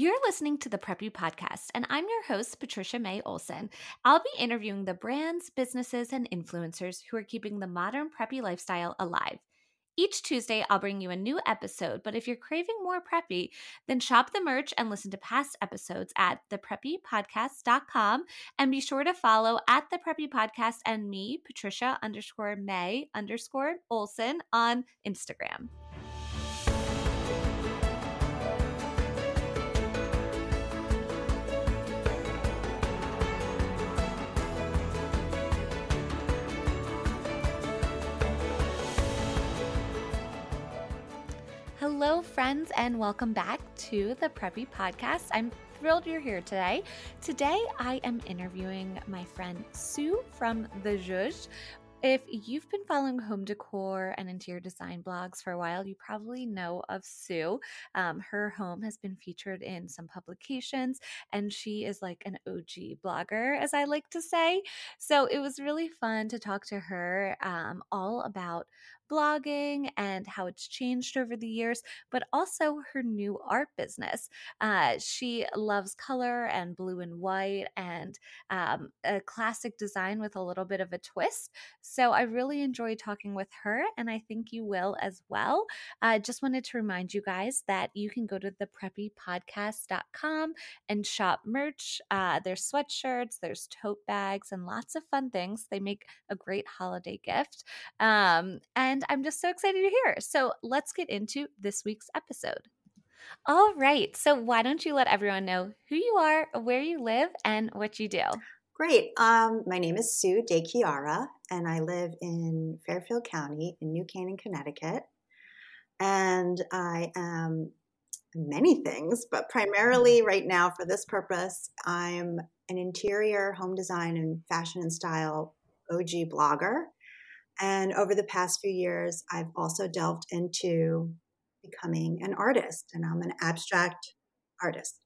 You're listening to the Preppy Podcast, and I'm your host, Patricia May Olson. I'll be interviewing the brands, businesses, and influencers who are keeping the modern preppy lifestyle alive. Each Tuesday, I'll bring you a new episode, but if you're craving more preppy, then shop the merch and listen to past episodes at thepreppypodcast.com. And be sure to follow at the Preppy Podcast and me, Patricia underscore May underscore Olson on Instagram. Hello, friends, and welcome back to the Preppy Podcast. I'm thrilled you're here today. Today, I am interviewing my friend Sue from The Zhush. If you've been following home decor and interior design blogs for a while, you probably know of Sue. Um, her home has been featured in some publications, and she is like an OG blogger, as I like to say. So it was really fun to talk to her um, all about blogging and how it's changed over the years, but also her new art business. Uh, she loves color and blue and white and um, a classic design with a little bit of a twist. So I really enjoyed talking with her, and I think you will as well. I uh, just wanted to remind you guys that you can go to thepreppypodcast.com and shop merch. Uh, there's sweatshirts, there's tote bags, and lots of fun things. They make a great holiday gift. Um, and and I'm just so excited to hear. So let's get into this week's episode. All right. So why don't you let everyone know who you are, where you live, and what you do? Great. Um, my name is Sue De Chiara, and I live in Fairfield County in New Canaan, Connecticut. And I am many things, but primarily right now for this purpose, I'm an interior home design and fashion and style OG blogger. And over the past few years, I've also delved into becoming an artist, and I'm an abstract artist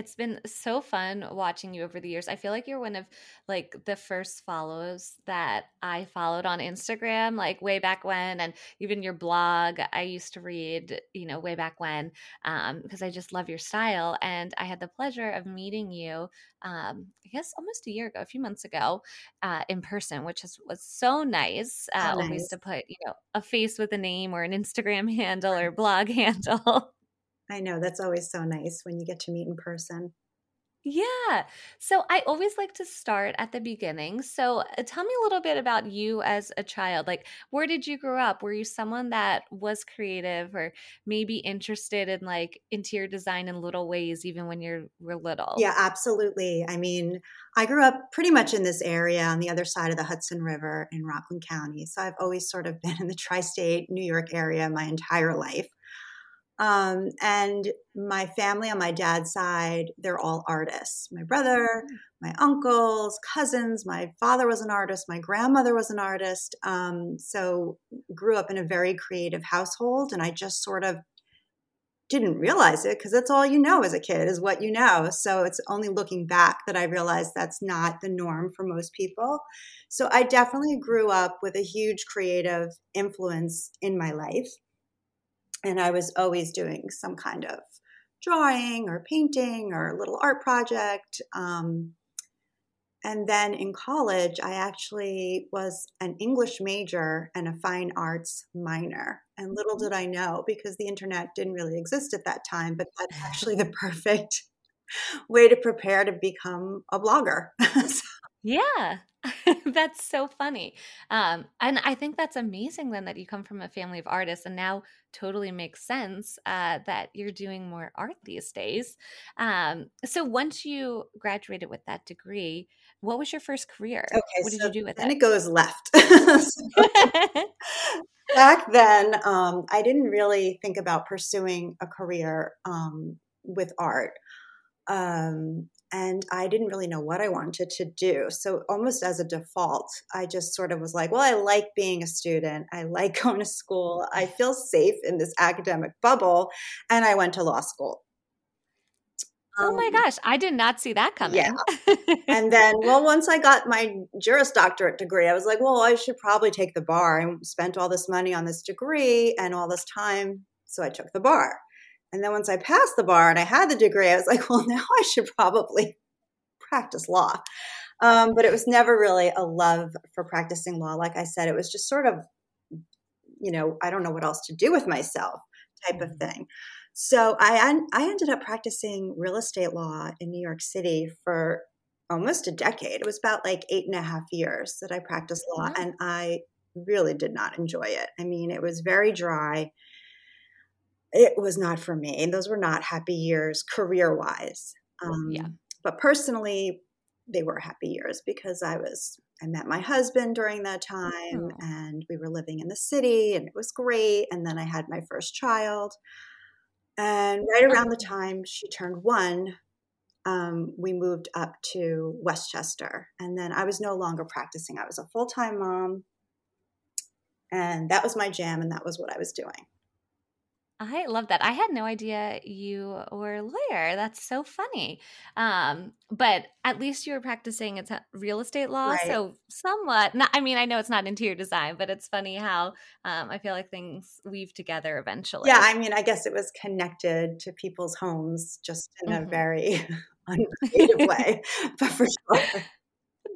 it's been so fun watching you over the years. I feel like you're one of like the first follows that I followed on Instagram, like way back when, and even your blog. I used to read, you know, way back when, because um, I just love your style. And I had the pleasure of meeting you, um, I guess, almost a year ago, a few months ago, uh, in person, which is, was so nice. Uh, nice. Always to put, you know, a face with a name or an Instagram handle or blog handle. I know that's always so nice when you get to meet in person. Yeah. So I always like to start at the beginning. So uh, tell me a little bit about you as a child. Like, where did you grow up? Were you someone that was creative or maybe interested in like interior design in little ways, even when you were little? Yeah, absolutely. I mean, I grew up pretty much in this area on the other side of the Hudson River in Rockland County. So I've always sort of been in the tri state New York area my entire life. Um, and my family on my dad's side, they're all artists. My brother, mm. my uncles, cousins, my father was an artist, my grandmother was an artist. Um, so grew up in a very creative household, and I just sort of didn't realize it because that's all you know as a kid is what you know. So it's only looking back that I realized that's not the norm for most people. So I definitely grew up with a huge creative influence in my life and I was always doing some kind of drawing or painting or a little art project. Um, and then in college, I actually was an English major and a fine arts minor. And little mm-hmm. did I know, because the internet didn't really exist at that time, but that's actually the perfect way to prepare to become a blogger. so. Yeah. that's so funny. Um, and I think that's amazing then that you come from a family of artists and now totally makes sense uh, that you're doing more art these days. Um, so once you graduated with that degree, what was your first career? Okay, what did so you do with then it? Then it goes left. back then, um, I didn't really think about pursuing a career um, with art. Um, and I didn't really know what I wanted to do. So, almost as a default, I just sort of was like, well, I like being a student. I like going to school. I feel safe in this academic bubble. And I went to law school. Oh my um, gosh, I did not see that coming. Yeah. and then, well, once I got my Juris Doctorate degree, I was like, well, I should probably take the bar. I spent all this money on this degree and all this time. So I took the bar. And then once I passed the bar and I had the degree, I was like, well, now I should probably practice law. Um, but it was never really a love for practicing law. Like I said, it was just sort of, you know, I don't know what else to do with myself type of mm-hmm. thing. So I I ended up practicing real estate law in New York City for almost a decade. It was about like eight and a half years that I practiced law, mm-hmm. and I really did not enjoy it. I mean, it was very dry. It was not for me. And those were not happy years career wise. Um, yeah. But personally, they were happy years because I was I met my husband during that time oh. and we were living in the city and it was great and then I had my first child and right around the time she turned 1 um, we moved up to Westchester and then I was no longer practicing I was a full-time mom and that was my jam and that was what I was doing I love that. I had no idea you were a lawyer. That's so funny. Um, but at least you were practicing it's real estate law, right. so somewhat. Not, I mean, I know it's not interior design, but it's funny how um, I feel like things weave together eventually. Yeah, I mean, I guess it was connected to people's homes, just in mm-hmm. a very uncreative way, but for sure.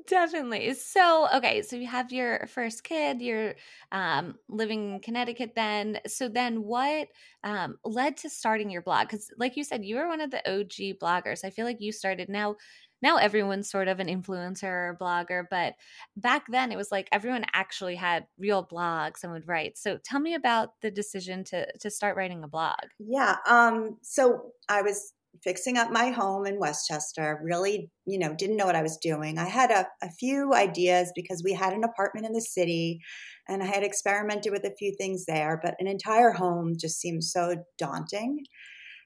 Definitely. So, okay, so you have your first kid, you're um, living in Connecticut then. So, then what um, led to starting your blog? Because, like you said, you were one of the OG bloggers. I feel like you started now. Now everyone's sort of an influencer or blogger, but back then it was like everyone actually had real blogs and would write. So tell me about the decision to to start writing a blog. Yeah. Um, so I was fixing up my home in Westchester. Really, you know, didn't know what I was doing. I had a, a few ideas because we had an apartment in the city and I had experimented with a few things there, but an entire home just seemed so daunting.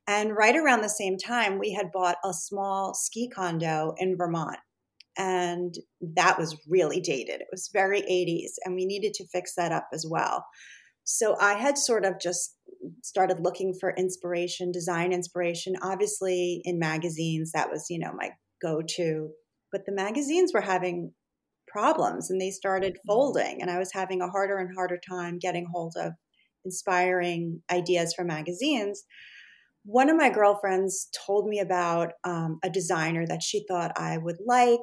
And right around the same time, we had bought a small ski condo in Vermont. And that was really dated. It was very 80s, and we needed to fix that up as well. So I had sort of just started looking for inspiration, design inspiration. Obviously, in magazines, that was, you know, my go to. But the magazines were having problems and they started mm-hmm. folding. And I was having a harder and harder time getting hold of inspiring ideas for magazines. One of my girlfriends told me about um, a designer that she thought I would like.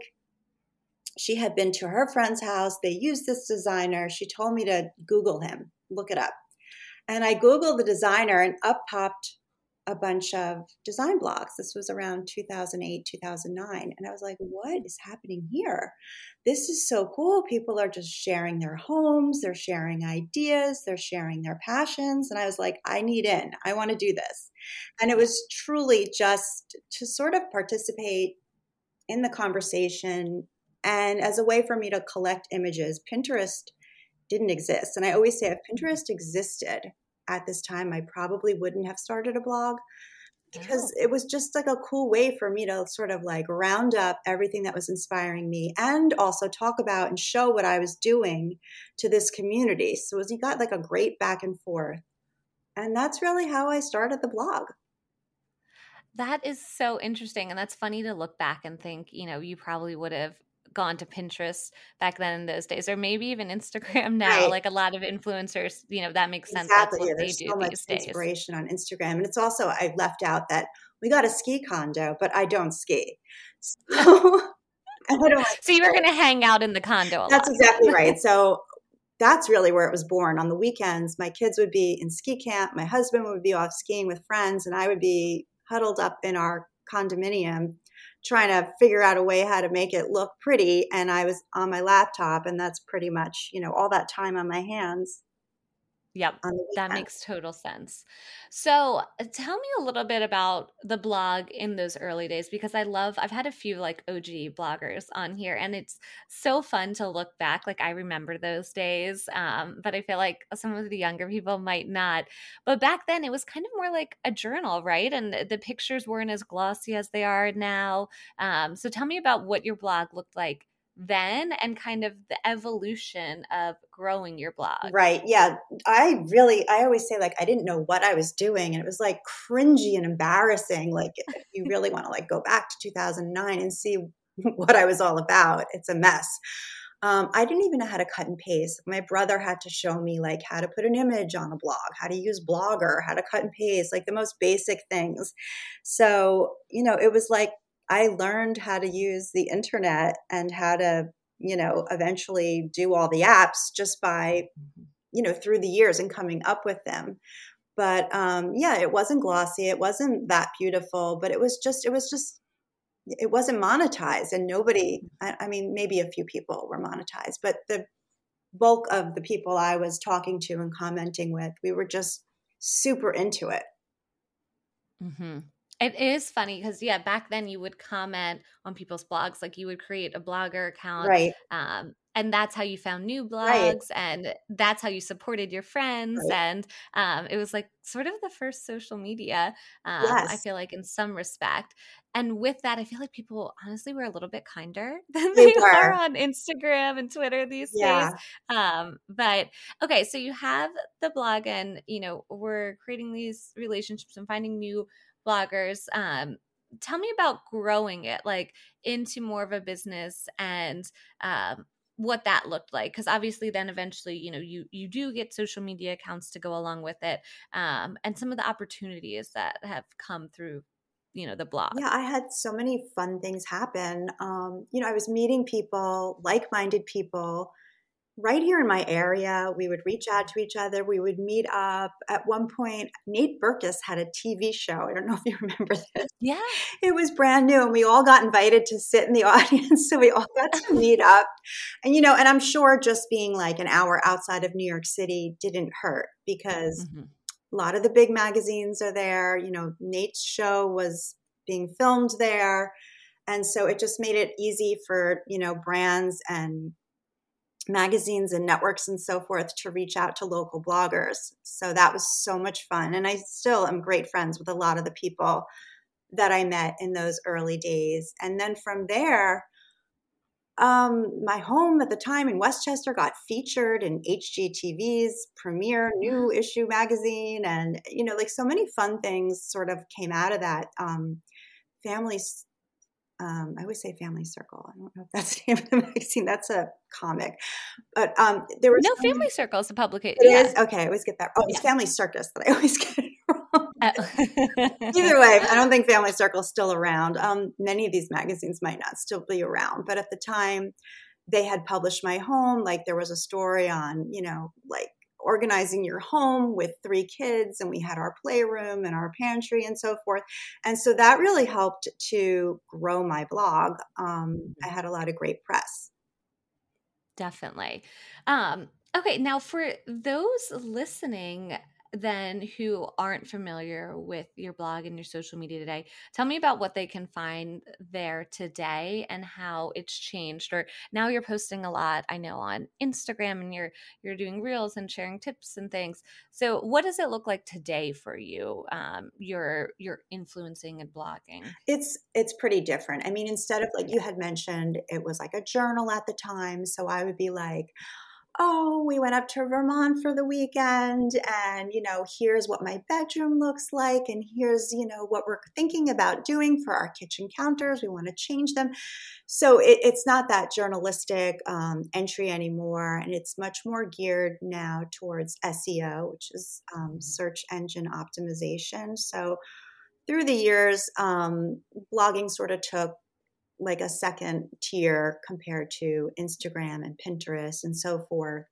She had been to her friend's house. They used this designer. She told me to Google him, look it up. And I Googled the designer and up popped a bunch of design blogs. This was around 2008, 2009. And I was like, what is happening here? This is so cool. People are just sharing their homes, they're sharing ideas, they're sharing their passions. And I was like, I need in. I want to do this. And it was truly just to sort of participate in the conversation and as a way for me to collect images. Pinterest didn't exist. And I always say if mm-hmm. Pinterest existed at this time, I probably wouldn't have started a blog because it was just like a cool way for me to sort of like round up everything that was inspiring me and also talk about and show what I was doing to this community. So it was, you got like a great back and forth. And that's really how I started the blog. That is so interesting. And that's funny to look back and think, you know, you probably would have gone to Pinterest back then in those days, or maybe even Instagram now. Right. Like a lot of influencers, you know, that makes sense. Exactly. That's what yeah, they do so much days. inspiration on Instagram, and it's also I left out that we got a ski condo, but I don't ski. So, so you were going to hang out in the condo. That's exactly right. So that's really where it was born. On the weekends, my kids would be in ski camp, my husband would be off skiing with friends, and I would be huddled up in our condominium trying to figure out a way how to make it look pretty and i was on my laptop and that's pretty much you know all that time on my hands Yep, that makes total sense. So, uh, tell me a little bit about the blog in those early days because I love, I've had a few like OG bloggers on here and it's so fun to look back. Like, I remember those days, um, but I feel like some of the younger people might not. But back then, it was kind of more like a journal, right? And the pictures weren't as glossy as they are now. Um, so, tell me about what your blog looked like then and kind of the evolution of growing your blog. Right. Yeah. I really, I always say, like, I didn't know what I was doing. And it was like cringy and embarrassing. Like, if you really want to like go back to 2009 and see what I was all about, it's a mess. Um, I didn't even know how to cut and paste. My brother had to show me like how to put an image on a blog, how to use Blogger, how to cut and paste, like the most basic things. So, you know, it was like I learned how to use the internet and how to, you know, eventually do all the apps just by, mm-hmm. you know, through the years and coming up with them. But um, yeah, it wasn't glossy. It wasn't that beautiful, but it was just, it was just it wasn't monetized and nobody I, I, mean maybe a few people were monetized but the bulk of the people i was talking to and commenting with we were just super into it mm-hmm. It is funny because yeah, back then you would comment on people's blogs, like you would create a blogger account, right? Um, and that's how you found new blogs, right. and that's how you supported your friends, right. and um, it was like sort of the first social media. Um, yes. I feel like in some respect, and with that, I feel like people honestly were a little bit kinder than they, they are on Instagram and Twitter these yeah. days. Um, but okay, so you have the blog, and you know we're creating these relationships and finding new bloggers um, tell me about growing it like into more of a business and um, what that looked like because obviously then eventually you know you you do get social media accounts to go along with it um, and some of the opportunities that have come through you know the blog. Yeah i had so many fun things happen. Um, you know i was meeting people like-minded people right here in my area. We would reach out to each other. We would meet up. At one point, Nate Berkus had a TV show. I don't know if you remember this. Yeah. It was brand new, and we all got invited to sit in the audience. So we all got to meet up. And, you know, and I'm sure just being like an hour outside of New York City didn't hurt because mm-hmm. a lot of the big magazines are there. You know, Nate's show was being filmed there. And so it just made it easy for, you know, brands and magazines and networks and so forth to reach out to local bloggers. So that was so much fun. And I still am great friends with a lot of the people that I met in those early days. And then from there, um, my home at the time in Westchester got featured in HGTV's premiere new issue magazine. And, you know, like so many fun things sort of came out of that. Um, families um, I always say Family Circle. I don't know if that's the name of the magazine. That's a comic, but um, there was no Family Circle is a publication. It yeah. is? okay. I always get that. Oh, it's yeah. Family Circus that I always get wrong. Oh. Either way, I don't think Family Circle is still around. Um, many of these magazines might not still be around, but at the time, they had published my home. Like there was a story on, you know, like organizing your home with three kids and we had our playroom and our pantry and so forth. And so that really helped to grow my blog. Um, i had a lot of great press. Definitely. Um, okay now for those listening then who aren't familiar with your blog and your social media today, tell me about what they can find there today and how it's changed. Or now you're posting a lot, I know, on Instagram and you're you're doing reels and sharing tips and things. So what does it look like today for you? Um, you're you're influencing and blogging. It's it's pretty different. I mean, instead of like you had mentioned, it was like a journal at the time. So I would be like, oh, we went up to Vermont for the weekend, and you know, here's what my bedroom looks like, and here's you know what we're thinking about doing for our kitchen counters. We want to change them, so it, it's not that journalistic um, entry anymore, and it's much more geared now towards SEO, which is um, search engine optimization. So through the years, um, blogging sort of took like a second tier compared to Instagram and Pinterest and so forth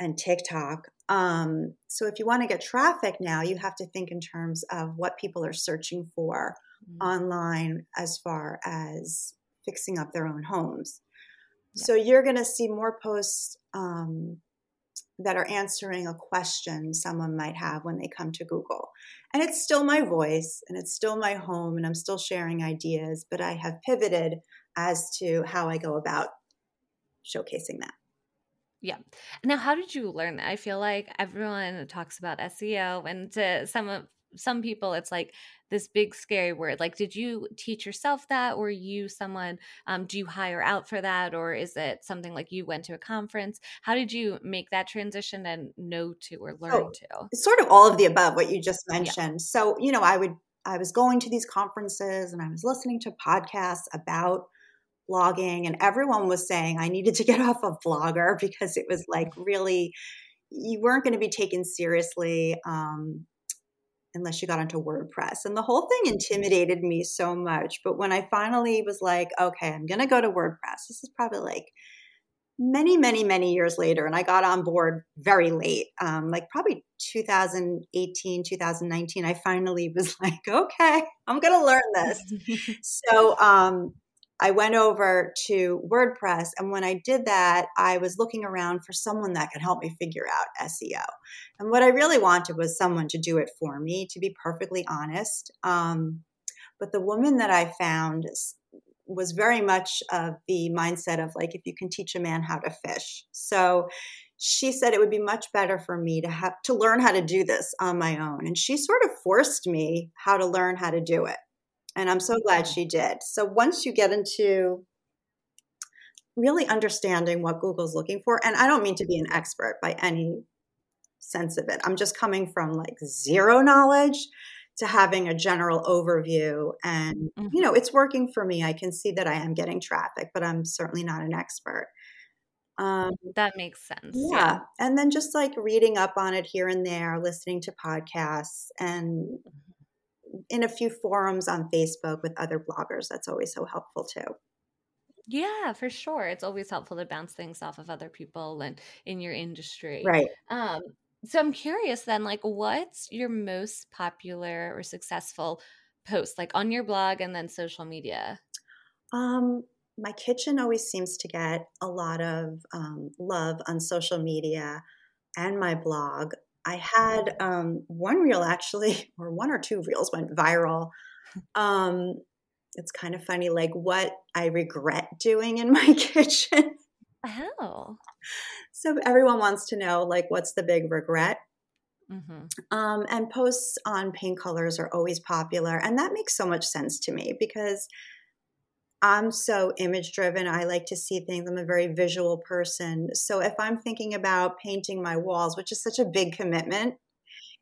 and TikTok. Um, so if you want to get traffic now, you have to think in terms of what people are searching for mm-hmm. online as far as fixing up their own homes. Yeah. So you're going to see more posts um, that are answering a question someone might have when they come to Google. And it's still my voice and it's still my home and I'm still sharing ideas, but I have pivoted as to how I go about showcasing that. Yeah. Now, how did you learn that? I feel like everyone talks about SEO, and to some of some people it's like this big scary word like did you teach yourself that? Or you someone um, do you hire out for that or is it something like you went to a conference? How did you make that transition and know to or learn oh, to? sort of all of the above what you just mentioned. Yeah. so you know i would i was going to these conferences and i was listening to podcasts about blogging, and everyone was saying I needed to get off of Blogger because it was like really, you weren't going to be taken seriously um, unless you got onto WordPress. And the whole thing intimidated me so much. But when I finally was like, okay, I'm going to go to WordPress, this is probably like many, many, many years later, and I got on board very late, um, like probably 2018, 2019. I finally was like, okay, I'm going to learn this. so um, I went over to WordPress, and when I did that, I was looking around for someone that could help me figure out SEO. And what I really wanted was someone to do it for me, to be perfectly honest. Um, but the woman that I found was very much of the mindset of like if you can teach a man how to fish so she said it would be much better for me to have to learn how to do this on my own and she sort of forced me how to learn how to do it and i'm so glad she did so once you get into really understanding what google's looking for and i don't mean to be an expert by any sense of it i'm just coming from like zero knowledge to having a general overview and mm-hmm. you know it's working for me i can see that i am getting traffic but i'm certainly not an expert um, that makes sense yeah. yeah. and then just like reading up on it here and there listening to podcasts and mm-hmm. In a few forums on facebook with other bloggers that's always so helpful too yeah, for sure. It's always helpful to bounce things off of other people and in your industry. Right. Um, so I'm curious then, like, what's your most popular or successful post, like on your blog and then social media? Um, my kitchen always seems to get a lot of um, love on social media and my blog. I had um, one reel actually, or one or two reels went viral. Um, it's kind of funny, like what I regret doing in my kitchen. Oh. So everyone wants to know, like, what's the big regret? Mm-hmm. Um, and posts on paint colors are always popular. And that makes so much sense to me because I'm so image driven. I like to see things. I'm a very visual person. So if I'm thinking about painting my walls, which is such a big commitment,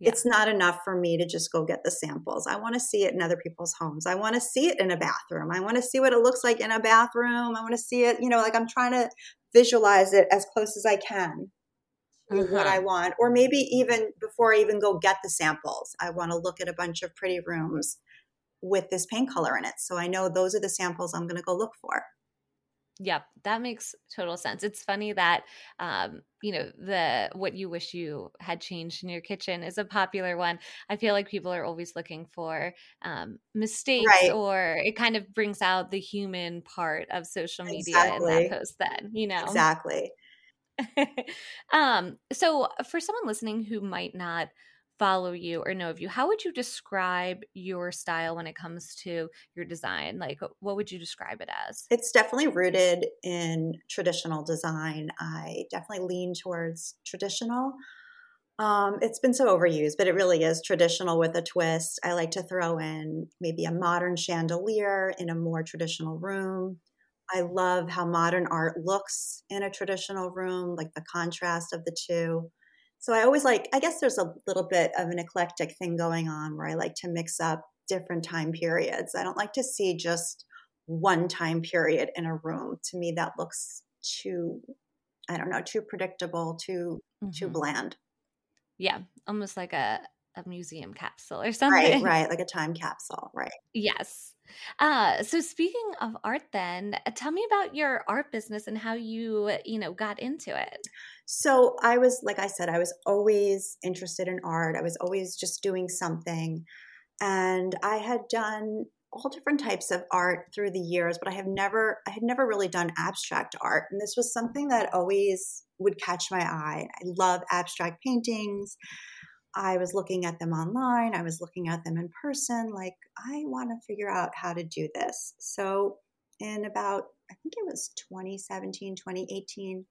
yeah. it's not enough for me to just go get the samples. I want to see it in other people's homes. I want to see it in a bathroom. I want to see what it looks like in a bathroom. I want to see it, you know, like I'm trying to visualize it as close as I can uh-huh. what I want. Or maybe even before I even go get the samples, I want to look at a bunch of pretty rooms with this paint color in it. So I know those are the samples I'm going to go look for. Yep, that makes total sense. It's funny that um, you know the what you wish you had changed in your kitchen is a popular one. I feel like people are always looking for um, mistakes, right. or it kind of brings out the human part of social media exactly. in that post. Then you know exactly. um, so for someone listening who might not follow you or know of you, how would you describe your style when it comes to your design? Like, what would you describe it as? It's definitely rooted in traditional design. I definitely lean towards traditional. Um, it's been so overused, but it really is traditional with a twist. I like to throw in maybe a modern chandelier in a more traditional room. I love how modern art looks in a traditional room, like the contrast of the two. So I always like, I guess there's a little bit of an eclectic thing going on where I like to mix up different time periods. I don't like to see just one time period in a room. To me, that looks too, I don't know, too predictable, too mm-hmm. too bland. Yeah, almost like a a museum capsule or something. Right, right, like a time capsule, right. Yes. Uh, so speaking of art then, uh, tell me about your art business and how you, you know, got into it. So I was like I said I was always interested in art. I was always just doing something and I had done all different types of art through the years, but I have never I had never really done abstract art. And this was something that always would catch my eye. I love abstract paintings. I was looking at them online, I was looking at them in person. Like, I want to figure out how to do this. So, in about, I think it was 2017, 2018,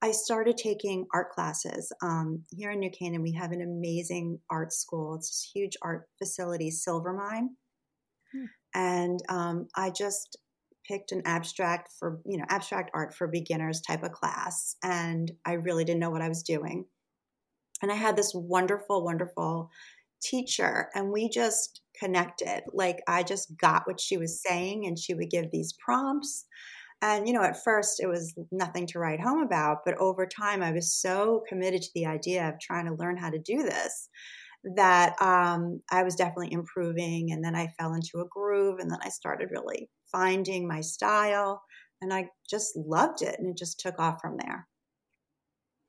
I started taking art classes. Um, here in New Canaan, we have an amazing art school. It's this huge art facility, Silvermine. Hmm. And um, I just picked an abstract for, you know, abstract art for beginners type of class. And I really didn't know what I was doing. And I had this wonderful, wonderful teacher, and we just connected. Like I just got what she was saying, and she would give these prompts. And, you know, at first it was nothing to write home about, but over time I was so committed to the idea of trying to learn how to do this that um, I was definitely improving. And then I fell into a groove and then I started really finding my style and I just loved it and it just took off from there.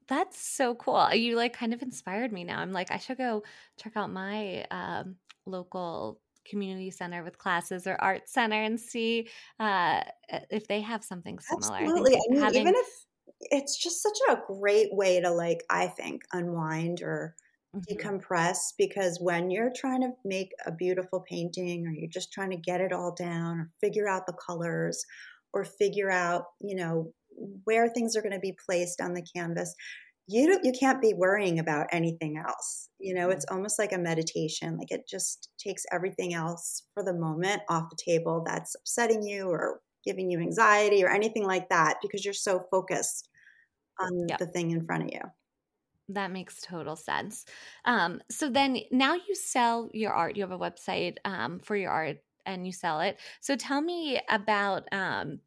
That's so cool. You like kind of inspired me now. I'm like, I should go check out my um, local community center with classes or art center and see uh, if they have something similar. Absolutely. I, I mean, having- even if it's just such a great way to like, I think, unwind or mm-hmm. decompress because when you're trying to make a beautiful painting or you're just trying to get it all down or figure out the colors or figure out, you know, where things are going to be placed on the canvas, you don't, you can't be worrying about anything else. You know, it's mm-hmm. almost like a meditation. Like it just takes everything else for the moment off the table that's upsetting you or giving you anxiety or anything like that because you're so focused on yep. the thing in front of you. That makes total sense. Um, so then now you sell your art. You have a website um, for your art and you sell it. So tell me about um,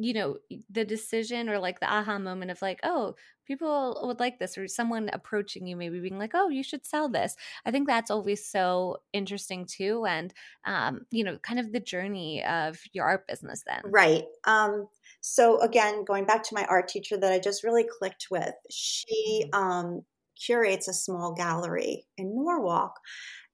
you know the decision or like the aha moment of like oh people would like this or someone approaching you maybe being like oh you should sell this. I think that's always so interesting too and um, you know kind of the journey of your art business then. Right um, so again going back to my art teacher that i just really clicked with she mm-hmm. um, curates a small gallery in norwalk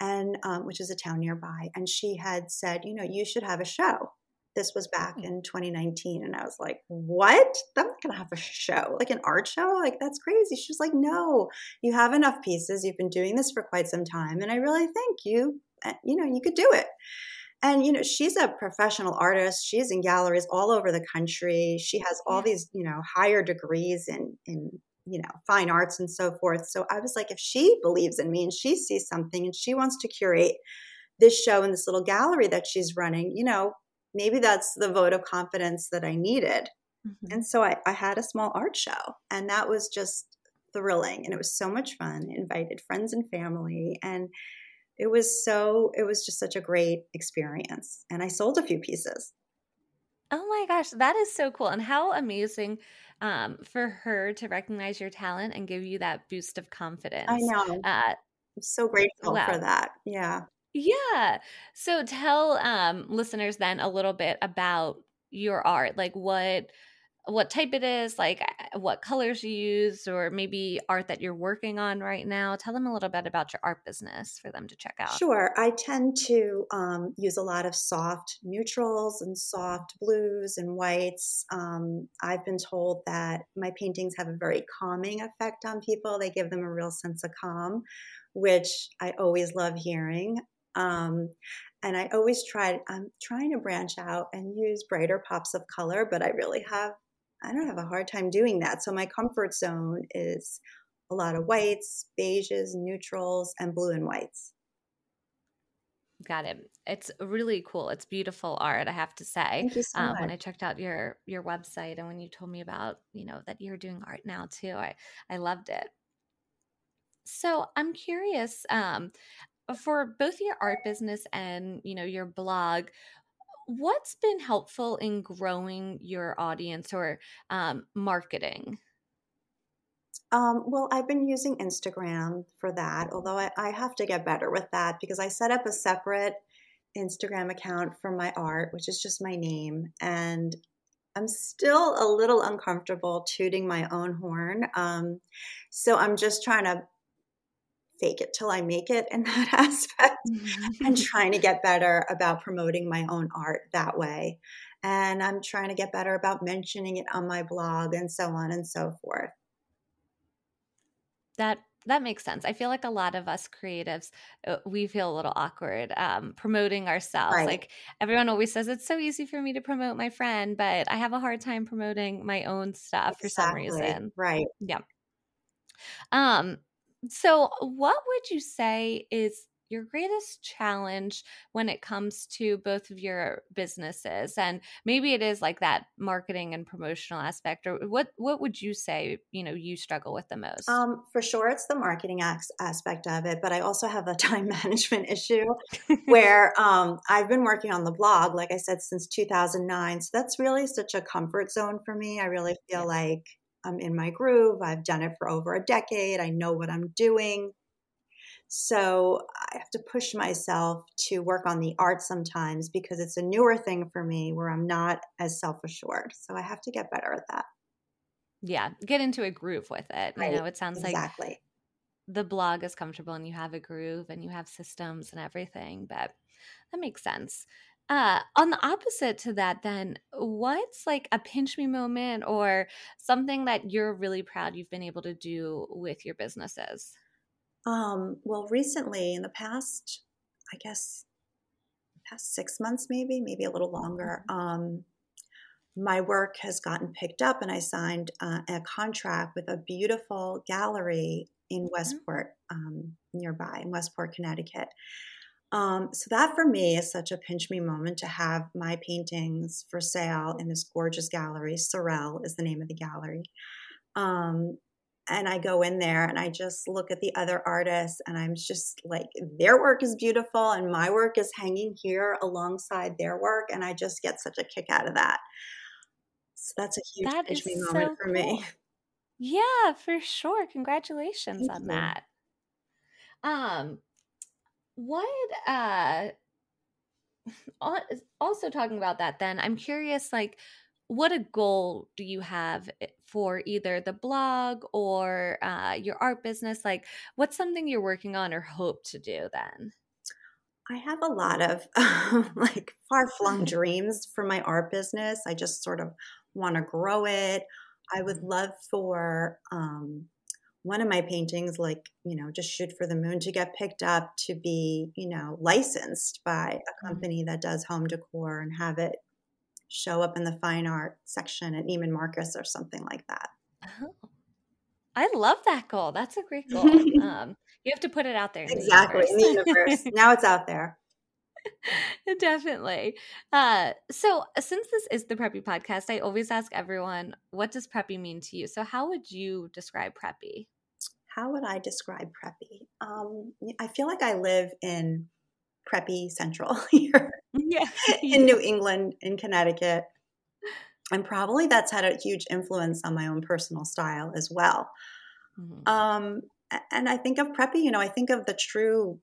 and um, which is a town nearby and she had said you know you should have a show this was back in 2019. And I was like, what? I'm not going to have a show, like an art show? Like, that's crazy. She was like, no, you have enough pieces. You've been doing this for quite some time. And I really think you, eh, you know, you could do it. And, you know, she's a professional artist. She's in galleries all over the country. She has all these, you know, higher degrees in, in, you know, fine arts and so forth. So I was like, if she believes in me and she sees something and she wants to curate this show in this little gallery that she's running, you know, maybe that's the vote of confidence that I needed. Mm-hmm. And so I, I had a small art show, and that was just thrilling. And it was so much fun. Invited friends and family. And it was so, it was just such a great experience. And I sold a few pieces. Oh my gosh, that is so cool. And how amazing um, for her to recognize your talent and give you that boost of confidence. I know. Uh, I'm so grateful wow. for that. Yeah. Yeah. So tell um listeners then a little bit about your art, like what what type it is, like what colors you use, or maybe art that you're working on right now. Tell them a little bit about your art business for them to check out. Sure. I tend to um, use a lot of soft neutrals and soft blues and whites. Um, I've been told that my paintings have a very calming effect on people, they give them a real sense of calm, which I always love hearing. Um, and I always try, I'm trying to branch out and use brighter pops of color, but I really have, I don't have a hard time doing that. So my comfort zone is a lot of whites, beiges, neutrals, and blue and whites. Got it. It's really cool. It's beautiful art, I have to say. Thank you so um, When I checked out your your website and when you told me about, you know, that you're doing art now too, I I loved it. So I'm curious. Um, for both your art business and you know your blog what's been helpful in growing your audience or um, marketing um, well i've been using instagram for that although I, I have to get better with that because i set up a separate instagram account for my art which is just my name and I'm still a little uncomfortable tooting my own horn. Um, so I'm just trying to fake it till I make it in that aspect mm-hmm. and trying to get better about promoting my own art that way. And I'm trying to get better about mentioning it on my blog and so on and so forth. That that makes sense. I feel like a lot of us creatives, uh, we feel a little awkward um, promoting ourselves. Right. Like everyone always says, it's so easy for me to promote my friend, but I have a hard time promoting my own stuff exactly. for some reason. Right. Yeah. Um, so, what would you say is your greatest challenge when it comes to both of your businesses? And maybe it is like that marketing and promotional aspect or what what would you say you know you struggle with the most? Um, for sure it's the marketing aspect of it but i also have a time management issue where um, i've been working on the blog like i said since 2009 so that's really such a comfort zone for me. I really feel yeah. like i'm in my groove i've done it for over a decade i know what i'm doing so I have to push myself to work on the art sometimes because it's a newer thing for me where I'm not as self assured. So I have to get better at that. Yeah, get into a groove with it. Right. You know, it sounds exactly. like the blog is comfortable and you have a groove and you have systems and everything, but that makes sense. Uh, on the opposite to that, then, what's like a pinch me moment or something that you're really proud you've been able to do with your businesses? Um, well, recently, in the past, I guess, past six months, maybe, maybe a little longer, mm-hmm. um, my work has gotten picked up, and I signed uh, a contract with a beautiful gallery in mm-hmm. Westport, um, nearby in Westport, Connecticut. Um, so that for me is such a pinch me moment to have my paintings for sale in this gorgeous gallery. Sorelle is the name of the gallery. Um, and I go in there and I just look at the other artists and I'm just like their work is beautiful and my work is hanging here alongside their work and I just get such a kick out of that. So that's a huge that me moment so for cool. me. Yeah, for sure. Congratulations Thank on you. that. Um what uh also talking about that then I'm curious like what a goal do you have eh, for either the blog or uh, your art business? Like, what's something you're working on or hope to do then? I have a lot of like far flung dreams for my art business. I just sort of want to grow it. I would love for um, one of my paintings, like, you know, just shoot for the moon to get picked up to be, you know, licensed by a mm-hmm. company that does home decor and have it show up in the fine art section at Neiman Marcus or something like that. Oh. I love that goal. That's a great goal. um, you have to put it out there. exactly. The in the universe. now it's out there. Definitely. Uh, so, since this is the Preppy podcast, I always ask everyone, what does Preppy mean to you? So, how would you describe Preppy? How would I describe Preppy? Um, I feel like I live in preppy central here yeah. in New England, in Connecticut. And probably that's had a huge influence on my own personal style as well. Mm-hmm. Um, and I think of preppy, you know, I think of the true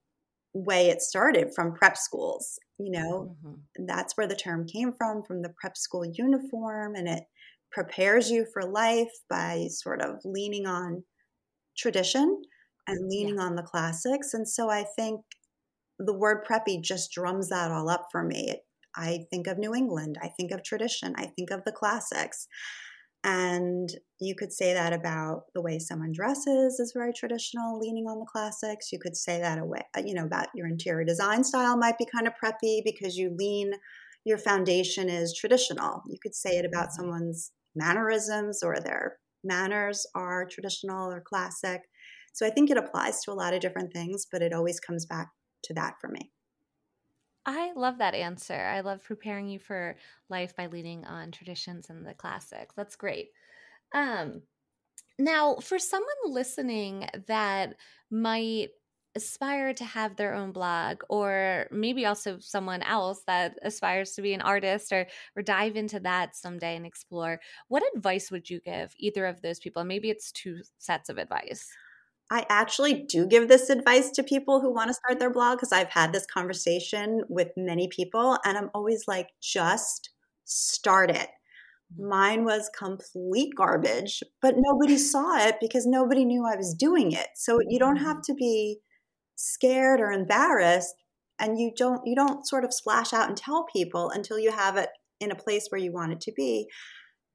way it started from prep schools. You know, mm-hmm. that's where the term came from, from the prep school uniform, and it prepares you for life by sort of leaning on tradition and leaning yeah. on the classics. And so I think the word preppy just drums that all up for me. I think of New England, I think of tradition, I think of the classics. And you could say that about the way someone dresses is very traditional, leaning on the classics. You could say that away, uh, you know, about your interior design style might be kind of preppy because you lean, your foundation is traditional. You could say it about mm-hmm. someone's mannerisms or their manners are traditional or classic. So I think it applies to a lot of different things, but it always comes back to that for me. I love that answer. I love preparing you for life by leaning on traditions and the classics. That's great. Um, now, for someone listening that might aspire to have their own blog or maybe also someone else that aspires to be an artist or or dive into that someday and explore what advice would you give either of those people maybe it's two sets of advice I actually do give this advice to people who want to start their blog because I've had this conversation with many people and I'm always like, just start it. Mm. Mine was complete garbage, but nobody saw it because nobody knew I was doing it. So you don't have mm. to be scared or embarrassed and you don't you don't sort of splash out and tell people until you have it in a place where you want it to be.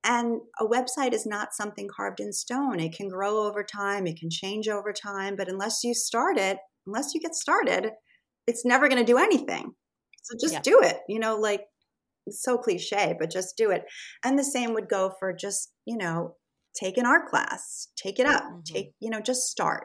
And a website is not something carved in stone. It can grow over time, it can change over time, but unless you start it, unless you get started, it's never going to do anything. So just yeah. do it. You know, like it's so cliche, but just do it. And the same would go for just, you know, take an art class, take it up, mm-hmm. take, you know, just start.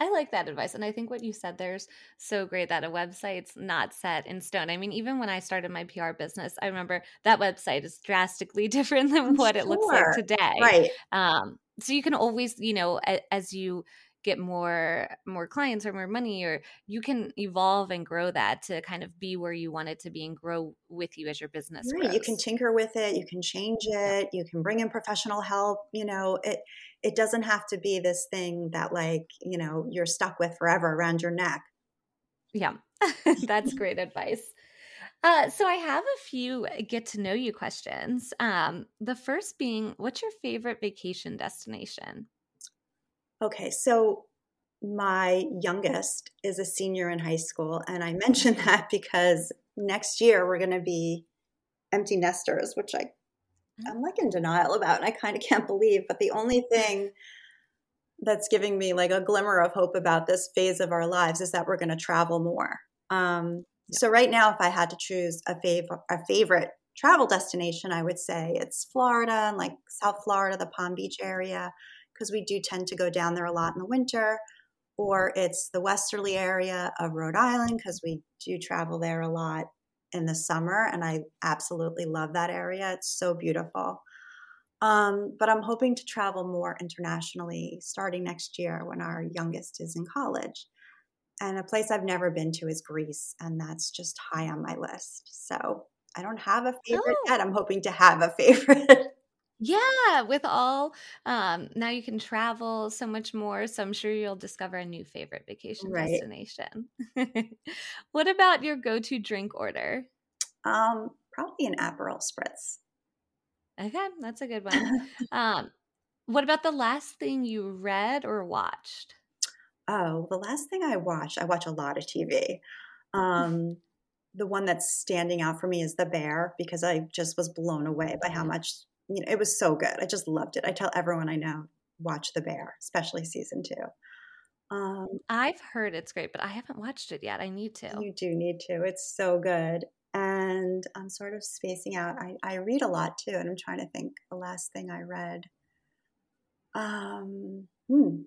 I like that advice. And I think what you said there's so great that a website's not set in stone. I mean, even when I started my PR business, I remember that website is drastically different than what sure. it looks like today. Right. Um, so you can always, you know, as you get more more clients or more money or you can evolve and grow that to kind of be where you want it to be and grow with you as your business right. Grows. you can tinker with it you can change it you can bring in professional help you know it it doesn't have to be this thing that like you know you're stuck with forever around your neck yeah that's great advice uh, so I have a few get to know you questions. Um, the first being, what's your favorite vacation destination? Okay, so my youngest is a senior in high school, and I mention that because next year we're going to be empty nesters, which I mm. I'm like in denial about, and I kind of can't believe. But the only thing that's giving me like a glimmer of hope about this phase of our lives is that we're going to travel more. Um, yeah. So right now, if I had to choose a favorite a favorite travel destination, I would say it's Florida and like South Florida, the Palm Beach area because we do tend to go down there a lot in the winter, or it's the Westerly area of Rhode Island because we do travel there a lot in the summer, and I absolutely love that area. It's so beautiful. Um, but I'm hoping to travel more internationally starting next year when our youngest is in college. And a place I've never been to is Greece, and that's just high on my list. So I don't have a favorite oh. yet. I'm hoping to have a favorite. Yeah, with all um now you can travel so much more, so I'm sure you'll discover a new favorite vacation right. destination. what about your go-to drink order? Um probably an Aperol spritz. Okay, that's a good one. um what about the last thing you read or watched? Oh, the last thing I watched, I watch a lot of TV. Um the one that's standing out for me is The Bear because I just was blown away by how much you know, it was so good. I just loved it. I tell everyone I know, watch The Bear, especially season two. Um, I've heard it's great, but I haven't watched it yet. I need to. You do need to. It's so good. And I'm sort of spacing out. I, I read a lot too, and I'm trying to think the last thing I read. Um, hmm.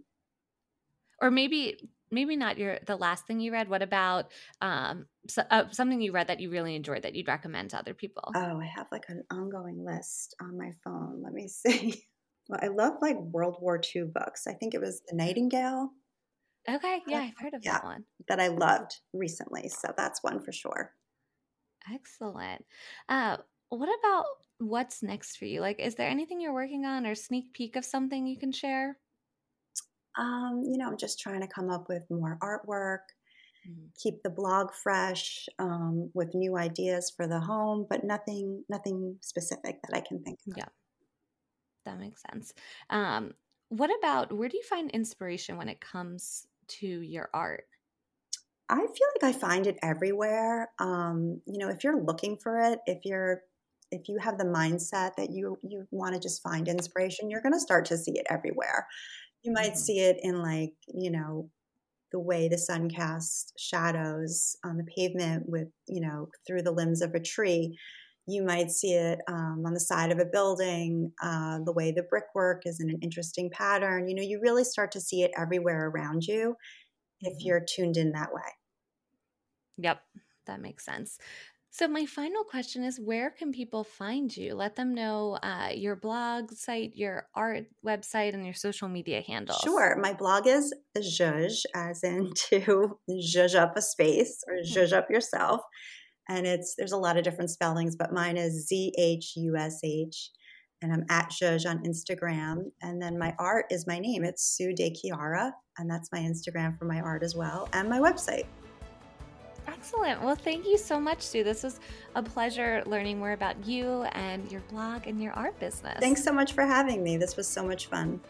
Or maybe maybe not your the last thing you read. What about um, so, uh, something you read that you really enjoyed that you'd recommend to other people? Oh, I have like an ongoing list on my phone. Let me see. Well, I love like World War II books. I think it was The Nightingale. Okay, yeah, I've heard of yeah, that one. That I loved recently. So that's one for sure. Excellent. Uh, what about what's next for you? Like, is there anything you're working on or sneak peek of something you can share? Um, you know, I'm just trying to come up with more artwork, mm-hmm. keep the blog fresh um, with new ideas for the home, but nothing, nothing specific that I can think of. Yeah, that makes sense. Um, what about where do you find inspiration when it comes to your art? I feel like I find it everywhere. Um, you know, if you're looking for it, if you're if you have the mindset that you you want to just find inspiration, you're going to start to see it everywhere. You might mm-hmm. see it in like, you know, the way the sun casts shadows on the pavement with, you know, through the limbs of a tree. You might see it um, on the side of a building, uh, the way the brickwork is in an interesting pattern. You know, you really start to see it everywhere around you if mm-hmm. you're tuned in that way. Yep, that makes sense. So, my final question is where can people find you? Let them know uh, your blog site, your art website, and your social media handle. Sure. My blog is Zhush, as in to zhuzh up a space or hmm. zhuzh up yourself. And it's there's a lot of different spellings, but mine is Z H U S H. And I'm at Zhush on Instagram. And then my art is my name. It's Sue De Chiara. And that's my Instagram for my art as well, and my website. Excellent. Well, thank you so much, Sue. This was a pleasure learning more about you and your blog and your art business. Thanks so much for having me. This was so much fun.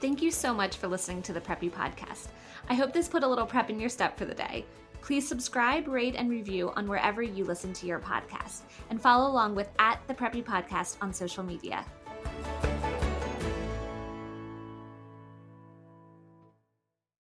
Thank you so much for listening to the Preppy Podcast. I hope this put a little prep in your step for the day. Please subscribe, rate, and review on wherever you listen to your podcast, and follow along with at the Preppy Podcast on social media.